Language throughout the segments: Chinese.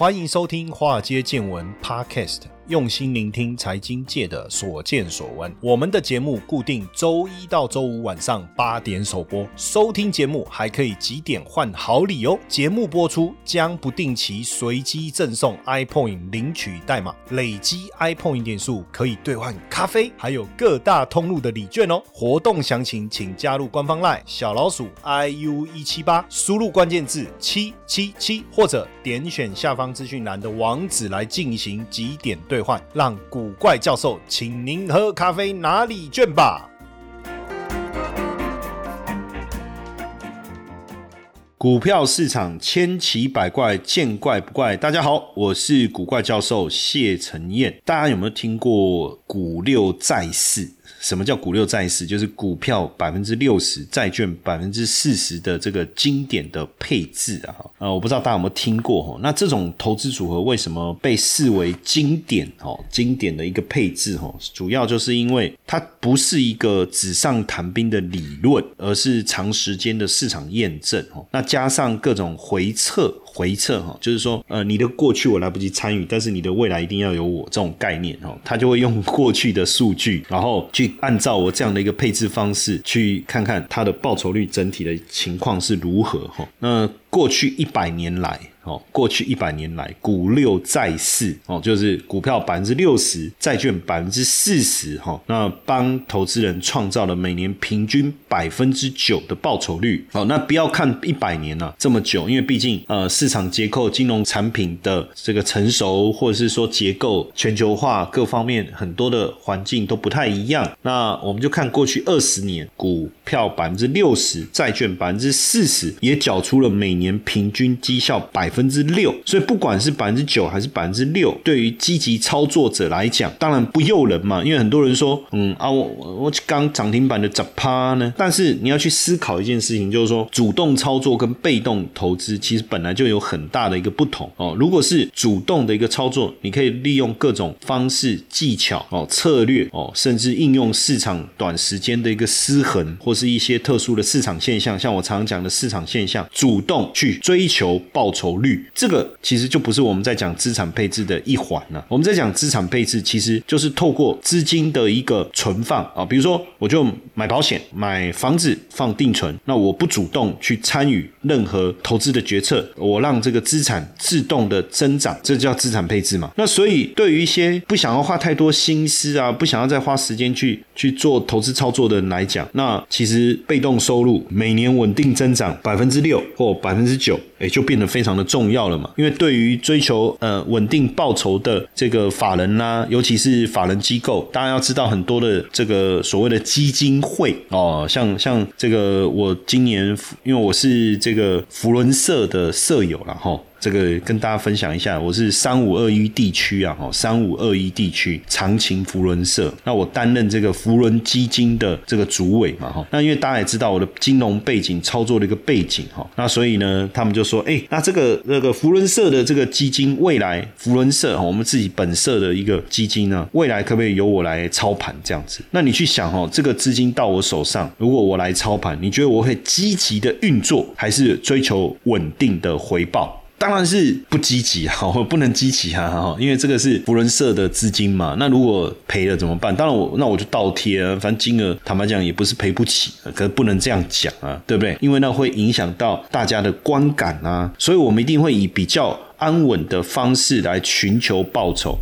欢迎收听《华尔街见闻》Podcast。用心聆听财经界的所见所闻。我们的节目固定周一到周五晚上八点首播，收听节目还可以几点换好礼哦！节目播出将不定期随机赠送 iPoint 领取代码，累积 iPoint 点数可以兑换咖啡，还有各大通路的礼券哦。活动详情请加入官方 LINE 小老鼠 iu 一七八，输入关键字七七七，或者点选下方资讯栏的网址来进行几点兑。换让古怪教授请您喝咖啡哪里卷吧。股票市场千奇百怪，见怪不怪。大家好，我是古怪教授谢承彦。大家有没有听过股六债四？什么叫股六债四？就是股票百分之六十，债券百分之四十的这个经典的配置啊！呃，我不知道大家有没有听过哈？那这种投资组合为什么被视为经典？哦，经典的一个配置哈，主要就是因为它不是一个纸上谈兵的理论，而是长时间的市场验证哦。那加上各种回测。回撤哈，就是说，呃，你的过去我来不及参与，但是你的未来一定要有我这种概念哦，他就会用过去的数据，然后去按照我这样的一个配置方式，去看看它的报酬率整体的情况是如何哈。那过去一百年来。哦，过去一百年来，股六债四哦，就是股票百分之六十，债券百分之四十哈，那帮投资人创造了每年平均百分之九的报酬率。哦，那不要看一百年了这么久，因为毕竟呃市场结构、金融产品的这个成熟，或者是说结构、全球化各方面很多的环境都不太一样。那我们就看过去二十年，股票百分之六十，债券百分之四十，也缴出了每年平均绩效百。分分之六，所以不管是百分之九还是百分之六，对于积极操作者来讲，当然不诱人嘛。因为很多人说，嗯啊，我我刚涨停板的咋趴呢？但是你要去思考一件事情，就是说，主动操作跟被动投资其实本来就有很大的一个不同哦。如果是主动的一个操作，你可以利用各种方式、技巧哦、策略哦，甚至应用市场短时间的一个失衡，或是一些特殊的市场现象，像我常常讲的市场现象，主动去追求报酬。率这个其实就不是我们在讲资产配置的一环了。我们在讲资产配置，其实就是透过资金的一个存放啊，比如说我就买保险、买房子放定存，那我不主动去参与任何投资的决策，我让这个资产自动的增长，这叫资产配置嘛？那所以对于一些不想要花太多心思啊，不想要再花时间去去做投资操作的人来讲，那其实被动收入每年稳定增长百分之六或百分之九，也就变得非常的。重要了嘛？因为对于追求呃稳定报酬的这个法人呐，尤其是法人机构，大家要知道很多的这个所谓的基金会哦，像像这个我今年因为我是这这个福伦社的社友了哈、这个跟大家分享一下，我是三五二一地区啊，哈，三五二一地区长情福伦社，那我担任这个福伦基金的这个主委嘛，哈，那因为大家也知道我的金融背景、操作的一个背景，哈，那所以呢，他们就说，哎，那这个那个福伦社的这个基金，未来福伦社，我们自己本社的一个基金呢，未来可不可以由我来操盘这样子？那你去想哦，这个资金到我手上，如果我来操盘，你觉得我会积极的运作，还是追求稳定的回报？当然是不积极啊，不能积极啊，因为这个是福伦社的资金嘛。那如果赔了怎么办？当然我那我就倒贴，反正金额坦白讲也不是赔不起，可是不能这样讲啊，对不对？因为那会影响到大家的观感啊，所以我们一定会以比较安稳的方式来寻求报酬。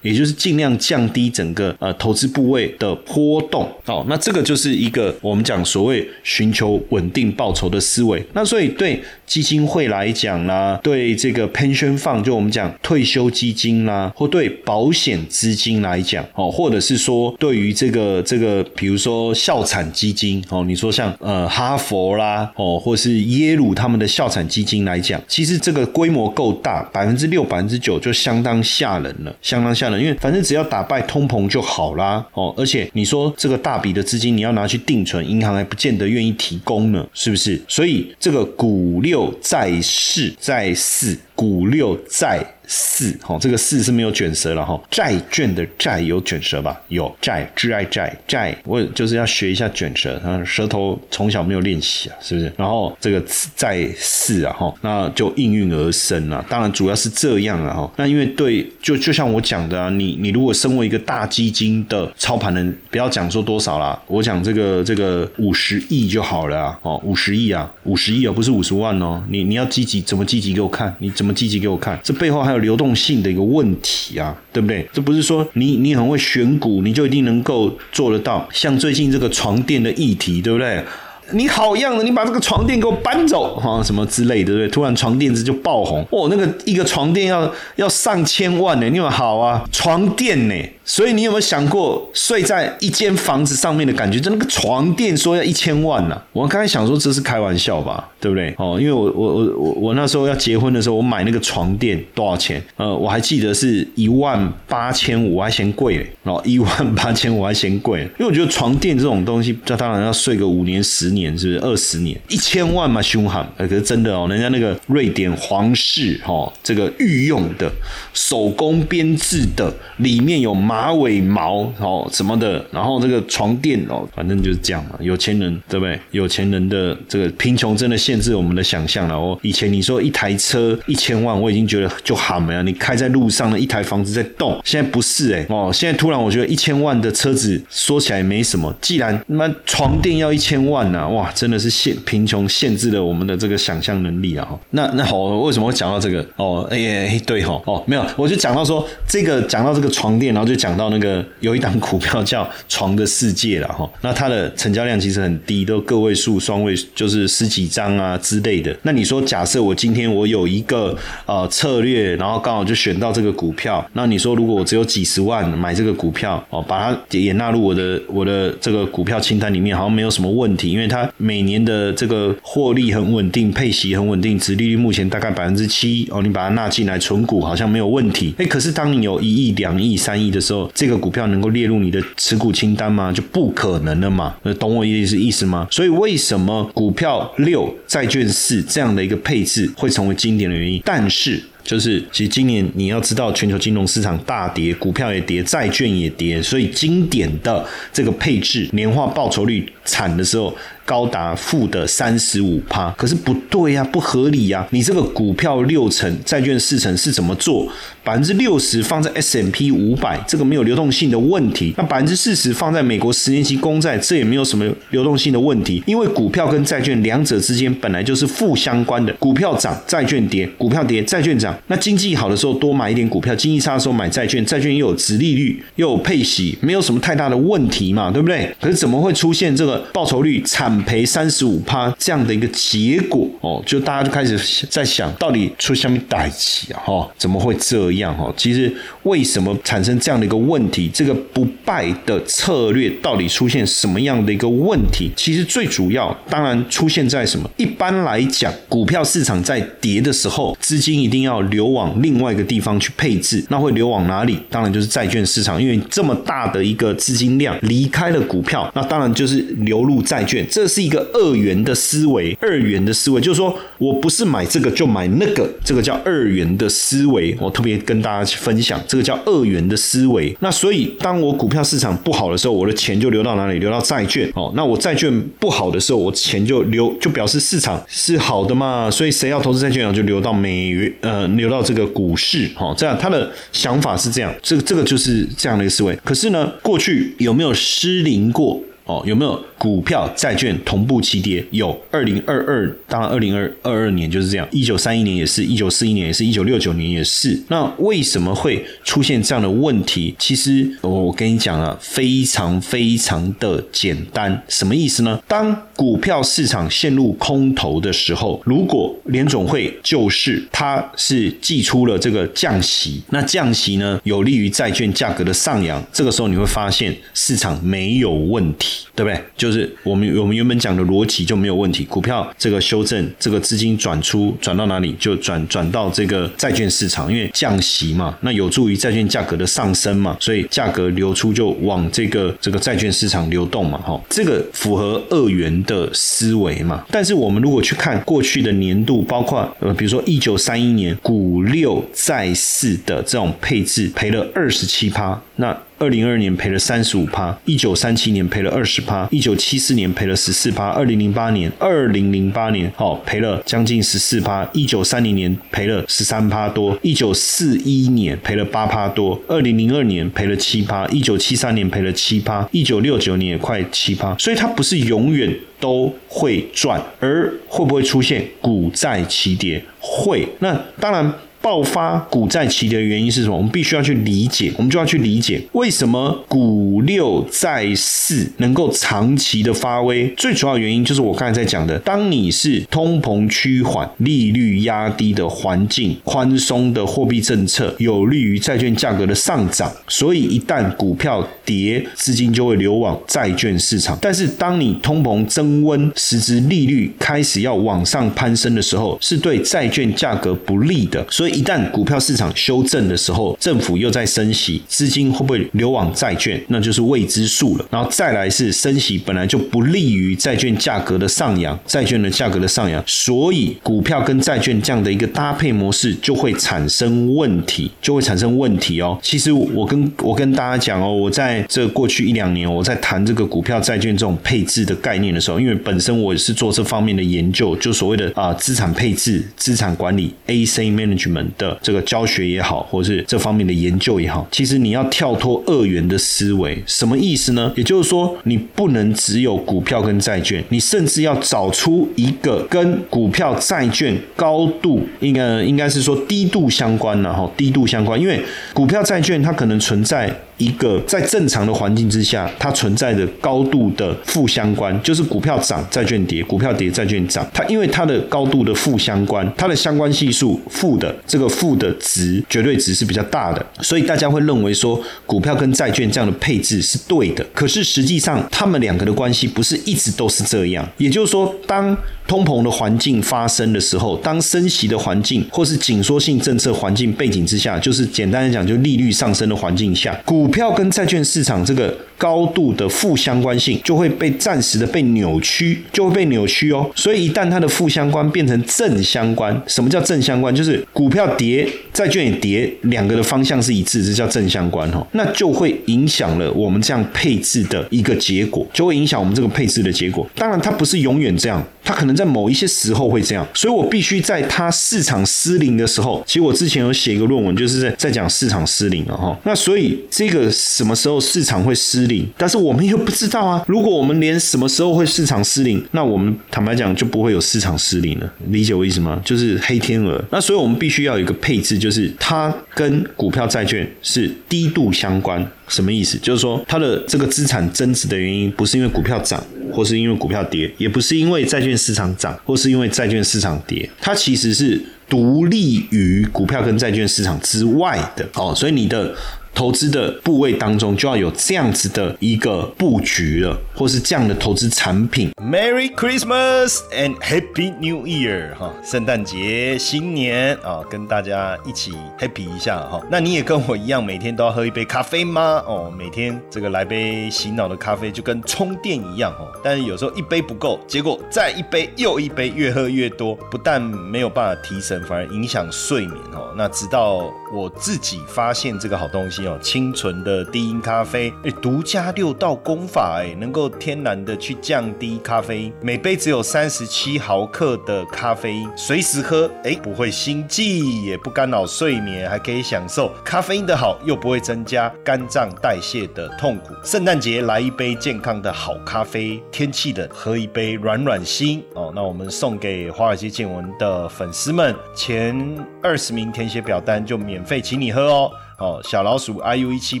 也就是尽量降低整个呃投资部位的波动哦，那这个就是一个我们讲所谓寻求稳定报酬的思维。那所以对基金会来讲啦，对这个 pension fund 就我们讲退休基金啦，或对保险资金来讲哦，或者是说对于这个这个比如说校产基金哦，你说像呃哈佛啦哦，或是耶鲁他们的校产基金来讲，其实这个规模够大，百分之六百分之九就相当吓人了，相当吓人。因为反正只要打败通膨就好啦，哦，而且你说这个大笔的资金你要拿去定存，银行还不见得愿意提供呢，是不是？所以这个股六再试再试股六债。四，哈，这个四是没有卷舌了哈。债券的债有卷舌吧？有债，挚爱债，债，我就是要学一下卷舌，啊，舌头从小没有练习啊，是不是？然后这个债四啊，哈，那就应运而生了。当然主要是这样啊，哈。那因为对，就就像我讲的啊，你你如果身为一个大基金的操盘人，不要讲说多少啦，我讲这个这个五十亿就好了啊，哦，五十亿啊，五十亿啊，不是五十万哦。你你要积极，怎么积极给我看？你怎么积极给我看？这背后还有。流动性的一个问题啊，对不对？这不是说你你很会选股，你就一定能够做得到。像最近这个床垫的议题，对不对？你好样的，你把这个床垫给我搬走哈，什么之类的，对不对？突然床垫子就爆红，哦，那个一个床垫要要上千万呢，你们好啊，床垫呢？所以你有没有想过睡在一间房子上面的感觉？就那个床垫说要一千万呢？我刚才想说这是开玩笑吧，对不对？哦，因为我我我我我那时候要结婚的时候，我买那个床垫多少钱？呃，我还记得是一万八千五，还嫌贵嘞。哦，一万八千五还嫌贵，因为我觉得床垫这种东西，这当然要睡个五年、十年，是不是？二十年，一千万嘛，凶悍。可是真的哦，人家那个瑞典皇室哈，这个御用的手工编制的，里面有麻。马尾毛哦什么的，然后这个床垫哦，反正就是这样嘛。有钱人对不对？有钱人的这个贫穷真的限制我们的想象了哦。以前你说一台车一千万，我已经觉得就好了。你开在路上的一台房子在动，现在不是哎哦。现在突然我觉得一千万的车子说起来没什么。既然那床垫要一千万呢，哇，真的是限贫穷限制了我们的这个想象能力啊。那那好，为什么会讲到这个？哦，哎哎对哈哦没有，我就讲到说这个讲到这个床垫，然后就讲。讲到那个有一档股票叫《床的世界》了哈，那它的成交量其实很低，都个位数、双位，就是十几张啊之类的。那你说，假设我今天我有一个呃策略，然后刚好就选到这个股票，那你说如果我只有几十万买这个股票哦，把它也纳入我的我的这个股票清单里面，好像没有什么问题，因为它每年的这个获利很稳定，配息很稳定，殖利率目前大概百分之七哦，你把它纳进来存股好像没有问题。哎，可是当你有一亿、两亿、三亿的时候，这个股票能够列入你的持股清单吗？就不可能了嘛？懂我意思意思吗？所以为什么股票六、债券四这样的一个配置会成为经典的原因？但是，就是其实今年你要知道，全球金融市场大跌，股票也跌，债券也跌，所以经典的这个配置年化报酬率惨的时候。高达负的三十五趴，可是不对呀，不合理呀！你这个股票六成，债券四成是怎么做？百分之六十放在 S M P 五百，这个没有流动性的问题。那百分之四十放在美国十年期公债，这也没有什么流动性的问题。因为股票跟债券两者之间本来就是负相关的，股票涨，债券跌；股票跌，债券涨。那经济好的时候多买一点股票，经济差的时候买债券，债券又有值利率，又有配息，没有什么太大的问题嘛，对不对？可是怎么会出现这个报酬率惨？赔三十五趴这样的一个结果哦，就大家就开始在想到底出什么代起啊？哈，怎么会这样？哈，其实为什么产生这样的一个问题？这个不败的策略到底出现什么样的一个问题？其实最主要当然出现在什么？一般来讲，股票市场在跌的时候，资金一定要流往另外一个地方去配置，那会流往哪里？当然就是债券市场，因为这么大的一个资金量离开了股票，那当然就是流入债券。这是一个二元的思维，二元的思维就是说我不是买这个就买那个，这个叫二元的思维。我特别跟大家去分享，这个叫二元的思维。那所以，当我股票市场不好的时候，我的钱就流到哪里？流到债券。哦，那我债券不好的时候，我钱就流，就表示市场是好的嘛。所以谁要投资债券，就流到美元，呃，流到这个股市。哦，这样他的想法是这样，这个这个就是这样的一个思维。可是呢，过去有没有失灵过？哦，有没有股票、债券同步齐跌？有，二零二二，当然二零二二二年就是这样，一九三一年也是，一九四一年也是，一九六九年也是。那为什么会出现这样的问题？其实我跟你讲了，非常非常的简单，什么意思呢？当股票市场陷入空头的时候，如果联总会救市，它是寄出了这个降息，那降息呢有利于债券价格的上扬，这个时候你会发现市场没有问题。对不对？就就是我们我们原本讲的逻辑就没有问题。股票这个修正，这个资金转出转到哪里，就转转到这个债券市场，因为降息嘛，那有助于债券价格的上升嘛，所以价格流出就往这个这个债券市场流动嘛，哈，这个符合二元的思维嘛。但是我们如果去看过去的年度，包括呃，比如说一九三一年股六债四的这种配置，赔了二十七趴，那。二零二年赔了三十五趴，一九三七年赔了二十趴，一九七四年赔了十四趴，二零零八年二零零八年哦赔了将近十四趴，一九三零年赔了十三趴多，一九四一年赔了八趴多，二零零二年赔了七趴，一九七三年赔了七趴，一九六九年也快七趴，所以它不是永远都会赚，而会不会出现股债齐跌？会，那当然。爆发股债齐的原因是什么？我们必须要去理解，我们就要去理解为什么股六债四能够长期的发威。最主要原因就是我刚才在讲的，当你是通膨趋缓、利率压低的环境，宽松的货币政策有利于债券价格的上涨，所以一旦股票跌，资金就会流往债券市场。但是当你通膨增温，实质利率开始要往上攀升的时候，是对债券价格不利的。所以一旦股票市场修正的时候，政府又在升息，资金会不会流往债券，那就是未知数了。然后再来是升息本来就不利于债券价格的上扬，债券的价格的上扬，所以股票跟债券这样的一个搭配模式就会产生问题，就会产生问题哦。其实我跟我跟大家讲哦，我在这过去一两年，我在谈这个股票债券这种配置的概念的时候，因为本身我也是做这方面的研究，就所谓的啊资产配置、资产管理 （AC Management）。的这个教学也好，或是这方面的研究也好，其实你要跳脱二元的思维，什么意思呢？也就是说，你不能只有股票跟债券，你甚至要找出一个跟股票、债券高度应该应该是说低度相关的哈，低度相关，因为股票、债券它可能存在。一个在正常的环境之下，它存在着高度的负相关，就是股票涨，债券跌；股票跌，债券涨。它因为它的高度的负相关，它的相关系数负的，这个负的值绝对值是比较大的，所以大家会认为说股票跟债券这样的配置是对的。可是实际上，它们两个的关系不是一直都是这样。也就是说，当通膨的环境发生的时候，当升息的环境或是紧缩性政策环境背景之下，就是简单的讲，就利率上升的环境下，股票跟债券市场这个高度的负相关性就会被暂时的被扭曲，就会被扭曲哦。所以一旦它的负相关变成正相关，什么叫正相关？就是股票跌，债券也跌，两个的方向是一致，这叫正相关哦。那就会影响了我们这样配置的一个结果，就会影响我们这个配置的结果。当然，它不是永远这样，它可能在某一些时候会这样。所以我必须在它市场失灵的时候，其实我之前有写一个论文，就是在在讲市场失灵了哈。那所以这个。什么时候市场会失但是我们又不知道啊。如果我们连什么时候会市场失灵，那我们坦白讲就不会有市场失灵了。理解我意思吗？就是黑天鹅。那所以我们必须要有一个配置，就是它跟股票债券是低度相关。什么意思？就是说它的这个资产增值的原因，不是因为股票涨，或是因为股票跌，也不是因为债券市场涨，或是因为债券市场跌，它其实是独立于股票跟债券市场之外的。哦，所以你的。投资的部位当中就要有这样子的一个布局了，或是这样的投资产品。Merry Christmas and Happy New Year！哈，圣诞节、新年啊，跟大家一起 happy 一下哈。那你也跟我一样，每天都要喝一杯咖啡吗？哦，每天这个来杯洗脑的咖啡，就跟充电一样哦。但是有时候一杯不够，结果再一杯又一杯，越喝越多，不但没有办法提神，反而影响睡眠哦。那直到我自己发现这个好东西。清纯的低因咖啡，哎，独家六道功法，哎，能够天然的去降低咖啡因，每杯只有三十七毫克的咖啡因，随时喝，哎，不会心悸，也不干扰睡眠，还可以享受咖啡因的好，又不会增加肝脏代谢的痛苦。圣诞节来一杯健康的好咖啡，天气冷喝一杯软软心哦。那我们送给华尔街见闻的粉丝们，前二十名填写表单就免费请你喝哦。哦，小老鼠 iu 一七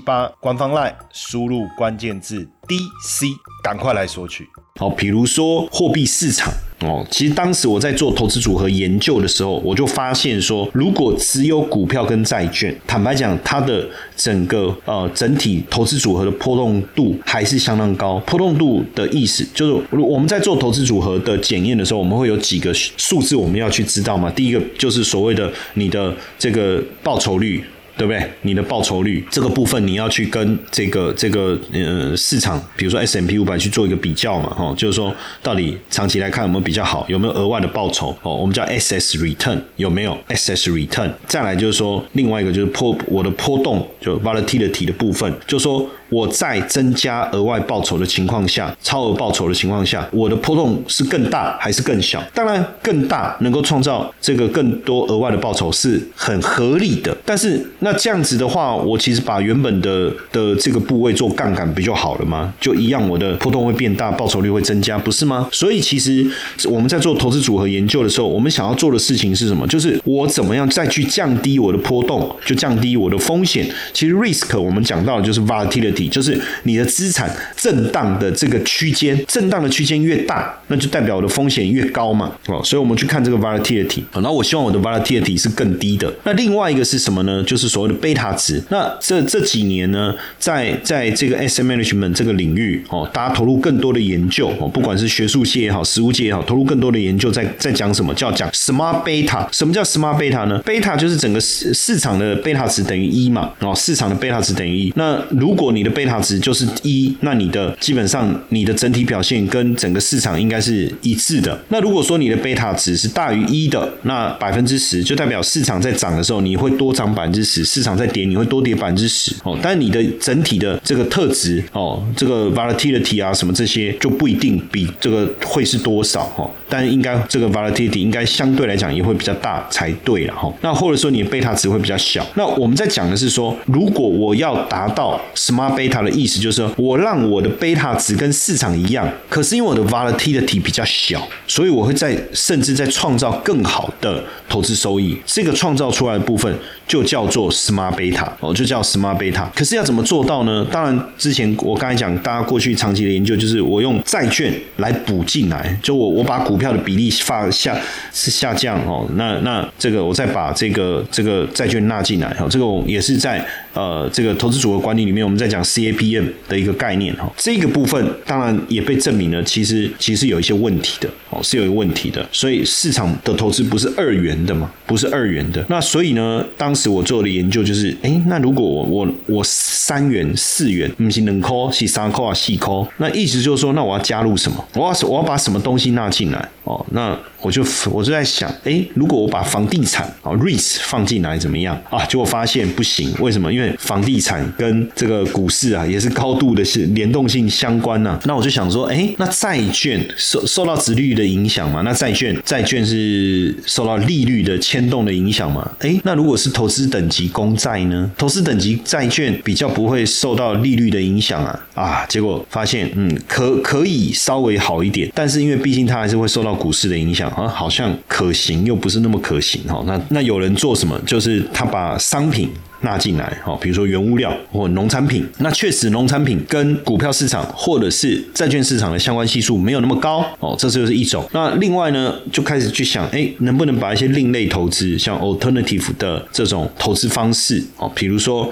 八官方 line 输入关键字 DC，赶快来索取。好，比如说货币市场，哦。其实当时我在做投资组合研究的时候，我就发现说，如果只有股票跟债券，坦白讲，它的整个呃整体投资组合的波动度还是相当高。波动度的意思就是，我们在做投资组合的检验的时候，我们会有几个数字我们要去知道嘛。第一个就是所谓的你的这个报酬率。对不对？你的报酬率这个部分，你要去跟这个这个呃市场，比如说 S M P 五百去做一个比较嘛，哈，就是说到底长期来看有没有比较好，有没有额外的报酬哦？我们叫 S S return 有没有 S S return？再来就是说另外一个就是波我的波动就 volatility 的部分，就说。我在增加额外报酬的情况下，超额报酬的情况下，我的波动是更大还是更小？当然，更大能够创造这个更多额外的报酬是很合理的。但是，那这样子的话，我其实把原本的的这个部位做杠杆不就好了吗？就一样，我的波动会变大，报酬率会增加，不是吗？所以，其实我们在做投资组合研究的时候，我们想要做的事情是什么？就是我怎么样再去降低我的波动，就降低我的风险。其实，risk 我们讲到的就是 volatility。就是你的资产震荡的这个区间，震荡的区间越大，那就代表我的风险越高嘛。哦，所以我们去看这个 volatility。然后我希望我的 volatility 是更低的。那另外一个是什么呢？就是所谓的贝塔值。那这这几年呢，在在这个 asset management 这个领域，哦，大家投入更多的研究，哦，不管是学术界也好，实务界也好，投入更多的研究，在在讲什么叫讲 smart beta。什么叫 smart beta 呢？beta 就是整个市市场的贝塔值等于一嘛。哦，市场的贝塔值等于一。那如果你的贝塔值就是一，那你的基本上你的整体表现跟整个市场应该是一致的。那如果说你的贝塔值是大于一的，那百分之十就代表市场在涨的时候你会多涨百分之十，市场在跌你会多跌百分之十哦。但你的整体的这个特质哦，这个 volatility 啊什么这些就不一定比这个会是多少哈。但应该这个 volatility 应该相对来讲也会比较大才对了哈。那或者说你的贝塔值会比较小。那我们在讲的是说，如果我要达到 smart beta 的意思，就是说我让我的贝塔值跟市场一样，可是因为我的 volatility 比较小，所以我会在甚至在创造更好的投资收益。这个创造出来的部分就叫做 smart beta 哦，就叫 smart beta。可是要怎么做到呢？当然，之前我刚才讲，大家过去长期的研究就是我用债券来补进来，就我我把股票的比例发下是下降哦，那那这个我再把这个这个债券纳进来哈，这个也是在呃这个投资组合管理里面，我们在讲 CAPM 的一个概念哈，这个部分当然也被证明了，其实其实有一些问题的。是有一个问题的，所以市场的投资不是二元的嘛，不是二元的。那所以呢，当时我做的研究就是，哎，那如果我我我三元四元，不是能扣，是三扣啊，细扣，那意思就是说，那我要加入什么？我要我要把什么东西纳进来？哦，那我就我就在想，哎，如果我把房地产啊 REITs 放进来怎么样啊？结果发现不行，为什么？因为房地产跟这个股市啊也是高度的是联动性相关呢。那我就想说，哎，那债券受受到殖利率的影响嘛？那债券债券是受到利率的牵动的影响嘛？哎，那如果是投资等级公债呢？投资等级债券比较不会受到利率的影响啊啊！结果发现，嗯，可可以稍微好一点，但是因为毕竟它还是会受到股市的影响啊，好像可行又不是那么可行哈。那那有人做什么？就是他把商品。纳进来，哦，比如说原物料或农产品，那确实农产品跟股票市场或者是债券市场的相关系数没有那么高，哦，这就是一种。那另外呢，就开始去想，哎，能不能把一些另类投资，像 alternative 的这种投资方式，哦，比如说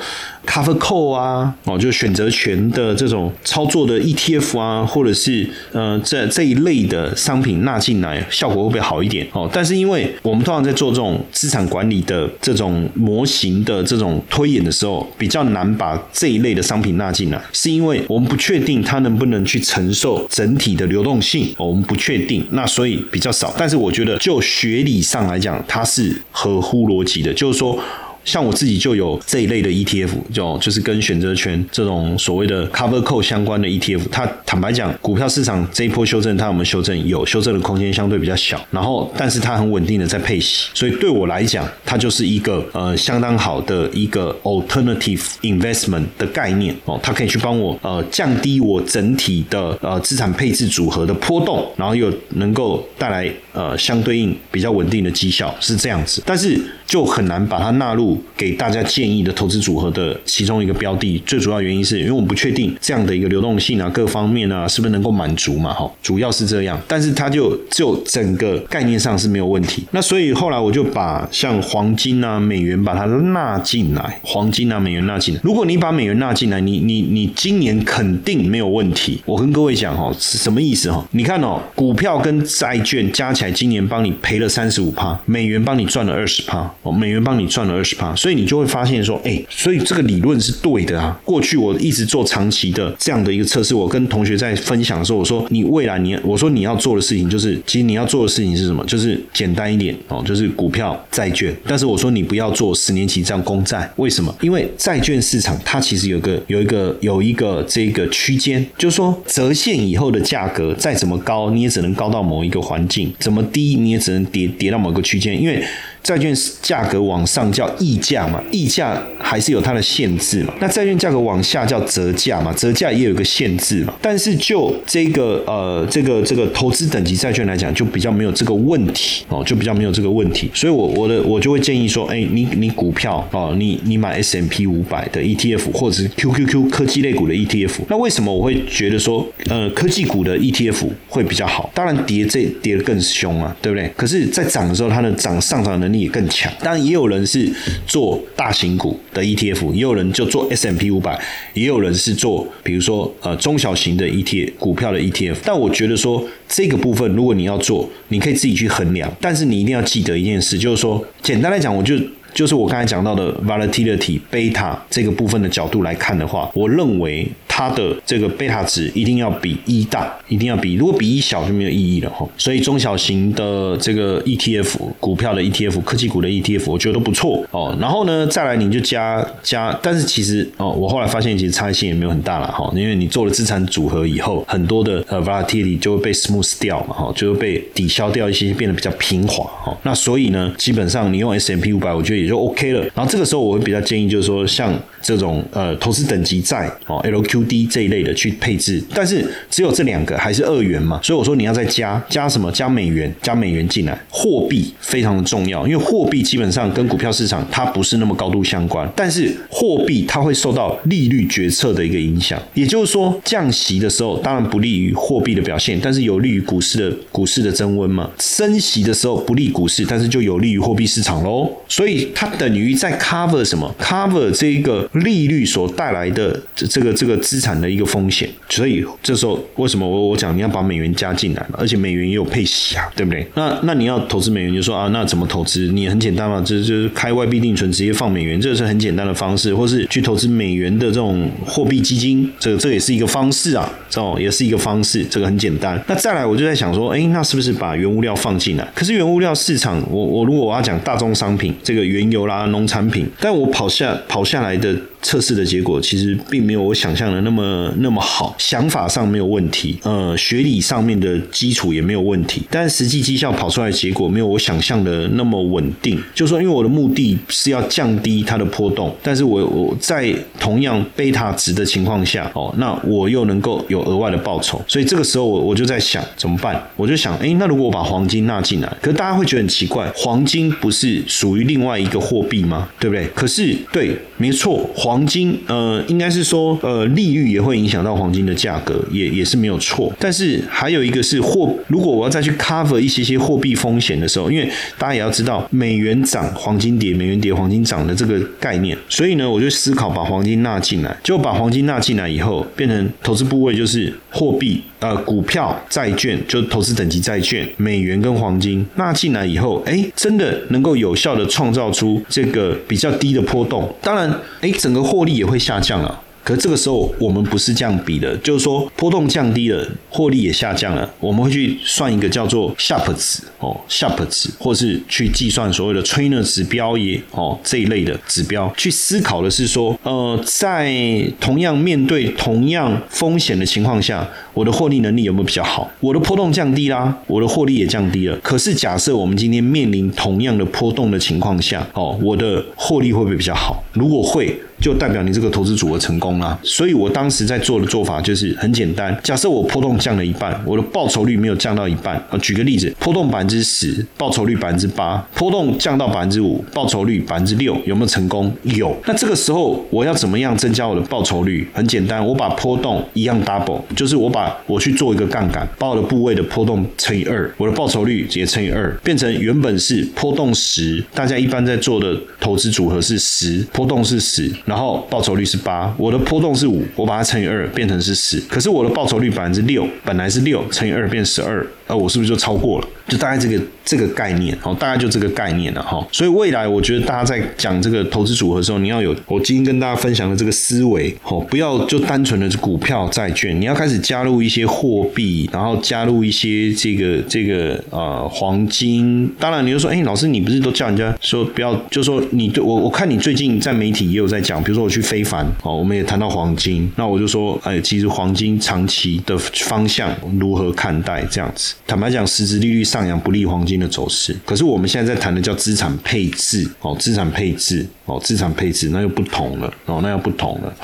cover call 啊，哦，就选择权的这种操作的 ETF 啊，或者是呃这这一类的商品纳进来，效果会不会好一点？哦，但是因为我们通常在做这种资产管理的这种模型的这种。推演的时候比较难把这一类的商品纳进来，是因为我们不确定它能不能去承受整体的流动性，我们不确定，那所以比较少。但是我觉得就学理上来讲，它是合乎逻辑的，就是说。像我自己就有这一类的 ETF，就就是跟选择权这种所谓的 cover call 相关的 ETF。它坦白讲，股票市场这一波修正，它有没有修正？有修正的空间相对比较小。然后，但是它很稳定的在配息，所以对我来讲，它就是一个呃相当好的一个 alternative investment 的概念哦。它可以去帮我呃降低我整体的呃资产配置组合的波动，然后又能够带来呃相对应比较稳定的绩效，是这样子。但是就很难把它纳入给大家建议的投资组合的其中一个标的。最主要原因是因为我们不确定这样的一个流动性啊，各方面啊，是不是能够满足嘛？哈，主要是这样。但是它就就整个概念上是没有问题。那所以后来我就把像黄金啊、美元把它纳进来，黄金啊、美元纳进来。如果你把美元纳进来，你你你今年肯定没有问题。我跟各位讲哈，是什么意思哈？你看哦，股票跟债券加起来今年帮你赔了三十五趴，美元帮你赚了二十趴，哦，美元帮你赚了二十趴，所以你就会发现说，哎，所以这个理论是对的啊。过去我一直做长期的这样的一个测试，我跟同学在分享的时候，我说你未来你，我说你要做的事情就是，其实你要做的事情是什么？就是简单一点哦，就是股票、债券。但是我说你不要做十年期这样公债，为什么？因为债券市场它其实有个有一个有一个这个区间，就是说折现以后的价格再怎么高，你也只能高到某一个环境；怎么低，你也只能跌跌到某个区间，因为。债券价格往上叫溢价嘛，溢价还是有它的限制嘛。那债券价格往下叫折价嘛，折价也有一个限制嘛。但是就这个呃这个这个投资等级债券来讲，就比较没有这个问题哦，就比较没有这个问题。所以我我的我就会建议说，哎，你你股票哦，你你买 S M P 五百的 E T F 或者是 Q Q Q 科技类股的 E T F。那为什么我会觉得说，呃，科技股的 E T F 会比较好？当然跌这跌得更凶啊，对不对？可是，在涨的时候，它的涨上涨能力。也更强，当然也有人是做大型股的 ETF，也有人就做 S M P 五百，也有人是做比如说呃中小型的 ETF 股票的 ETF。但我觉得说这个部分，如果你要做，你可以自己去衡量，但是你一定要记得一件事，就是说简单来讲，我就。就是我刚才讲到的 volatility beta 这个部分的角度来看的话，我认为它的这个贝塔值一定要比一大，一定要比，如果比一小就没有意义了哈。所以中小型的这个 ETF 股票的 ETF 科技股的 ETF 我觉得都不错哦。然后呢，再来你就加加，但是其实哦，我后来发现其实差异性也没有很大了哈，因为你做了资产组合以后，很多的呃 volatility 就会被 smooth 掉嘛哈，就会被抵消掉一些，变得比较平滑哈。那所以呢，基本上你用 S M P 五百，我觉得也。就 OK 了，然后这个时候我会比较建议，就是说像这种呃投资等级债哦 LQD 这一类的去配置，但是只有这两个还是二元嘛，所以我说你要再加加什么？加美元加美元进来，货币非常的重要，因为货币基本上跟股票市场它不是那么高度相关，但是货币它会受到利率决策的一个影响，也就是说降息的时候当然不利于货币的表现，但是有利于股市的股市的增温嘛，升息的时候不利股市，但是就有利于货币市场喽，所以。它等于在 cover 什么？cover 这一个利率所带来的这个这个资产的一个风险。所以这时候为什么我我讲你要把美元加进来而且美元也有配息啊，对不对？那那你要投资美元，就说啊，那怎么投资？你很简单嘛，就就是开外币定存，直接放美元，这是很简单的方式，或是去投资美元的这种货币基金，这个这也是一个方式啊，这种也是一个方式，这个很简单。那再来，我就在想说，哎，那是不是把原物料放进来？可是原物料市场，我我如果我要讲大宗商品，这个原原油啦，农产品，但我跑下跑下来的。测试的结果其实并没有我想象的那么那么好，想法上没有问题，呃，学理上面的基础也没有问题，但实际绩效跑出来的结果没有我想象的那么稳定。就说因为我的目的是要降低它的波动，但是我我在同样贝塔值的情况下，哦，那我又能够有额外的报酬，所以这个时候我我就在想怎么办？我就想，哎，那如果我把黄金纳进来，可是大家会觉得很奇怪，黄金不是属于另外一个货币吗？对不对？可是对，没错，黄。黄金，呃，应该是说，呃，利率也会影响到黄金的价格，也也是没有错。但是还有一个是货，如果我要再去 cover 一些些货币风险的时候，因为大家也要知道，美元涨，黄金跌，美元跌，黄金涨的这个概念，所以呢，我就思考把黄金纳进来，就把黄金纳进来以后，变成投资部位就是货币。呃，股票、债券，就投资等级债券，美元跟黄金纳进来以后，哎，真的能够有效的创造出这个比较低的波动。当然，哎，整个获利也会下降了。可这个时候我们不是这样比的，就是说波动降低了，获利也下降了，我们会去算一个叫做 Sharp 值哦，Sharp 值，或是去计算所谓的 Trainer 指标也哦这一类的指标，去思考的是说，呃，在同样面对同样风险的情况下。我的获利能力有没有比较好？我的波动降低啦，我的获利也降低了。可是假设我们今天面临同样的波动的情况下，哦，我的获利会不会比较好？如果会。就代表你这个投资组合成功了，所以我当时在做的做法就是很简单。假设我波动降了一半，我的报酬率没有降到一半啊。举个例子，波动百分之十，报酬率百分之八；波动降到百分之五，报酬率百分之六，有没有成功？有。那这个时候我要怎么样增加我的报酬率？很简单，我把波动一样 double，就是我把我去做一个杠杆，把我的部位的波动乘以二，我的报酬率也乘以二，变成原本是波动十，大家一般在做的投资组合是十，波动是十。然后报酬率是八，我的波动是五，我把它乘以二变成是十，可是我的报酬率百分之六，本来是六乘以二变十二。呃，我是不是就超过了？就大概这个这个概念，哦，大概就这个概念了哈。所以未来我觉得大家在讲这个投资组合的时候，你要有我今天跟大家分享的这个思维，哦，不要就单纯的股票、债券，你要开始加入一些货币，然后加入一些这个这个呃黄金。当然，你就说，哎，老师，你不是都叫人家说不要？就说你对我，我看你最近在媒体也有在讲，比如说我去非凡，哦，我们也谈到黄金，那我就说，哎，其实黄金长期的方向如何看待这样子？坦白讲，实质利率上扬不利黄金的走势。可是我们现在在谈的叫资产配置，哦，资产配置，哦，资产配置，那又不同了，哦，那又不同了，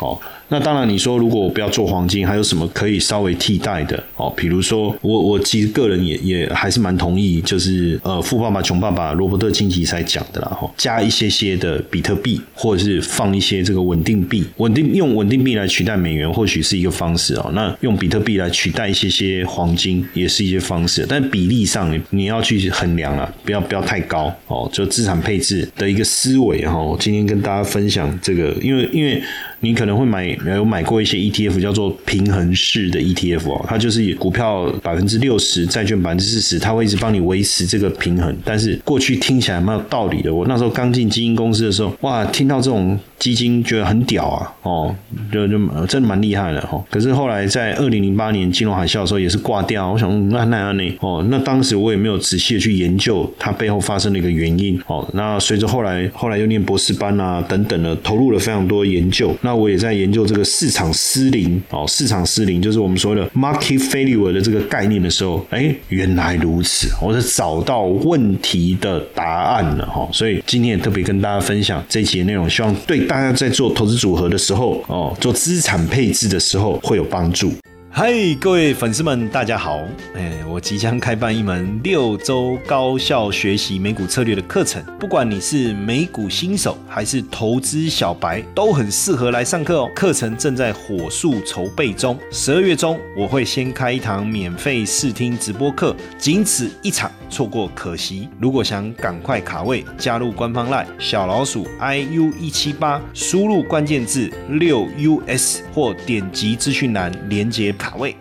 哦。那当然，你说如果我不要做黄金，还有什么可以稍微替代的哦？比如说，我我其实个人也也还是蛮同意，就是呃，富爸爸穷爸爸罗伯特清崎才讲的啦哈，加一些些的比特币，或者是放一些这个稳定币，稳定用稳定币来取代美元，或许是一个方式哦。那用比特币来取代一些些黄金，也是一些方式，但比例上你要去衡量啊，不要不要太高哦。就资产配置的一个思维哈，我今天跟大家分享这个，因为因为。你可能会买有买过一些 ETF，叫做平衡式的 ETF 哦，它就是股票百分之六十，债券百分之四十，它会一直帮你维持这个平衡。但是过去听起来蛮有道理的，我那时候刚进基金公司的时候，哇，听到这种基金觉得很屌啊，哦，就就真的蛮厉害的哈。可是后来在二零零八年金融海啸的时候也是挂掉，我想那那样呢，哦，那当时我也没有仔细的去研究它背后发生的一个原因哦。那随着后来后来又念博士班啊等等的，投入了非常多研究，那。我也在研究这个市场失灵哦，市场失灵就是我们说的 market failure 的这个概念的时候，哎，原来如此，我是找到问题的答案了哈。所以今天也特别跟大家分享这一期的内容，希望对大家在做投资组合的时候哦，做资产配置的时候会有帮助。嗨，各位粉丝们，大家好！哎，我即将开办一门六周高效学习美股策略的课程，不管你是美股新手还是投资小白，都很适合来上课哦。课程正在火速筹备中，十二月中我会先开一堂免费试听直播课，仅此一场，错过可惜。如果想赶快卡位，加入官方 LINE 小老鼠 iu 一七八，输入关键字六 us 或点击资讯栏连接。卡位。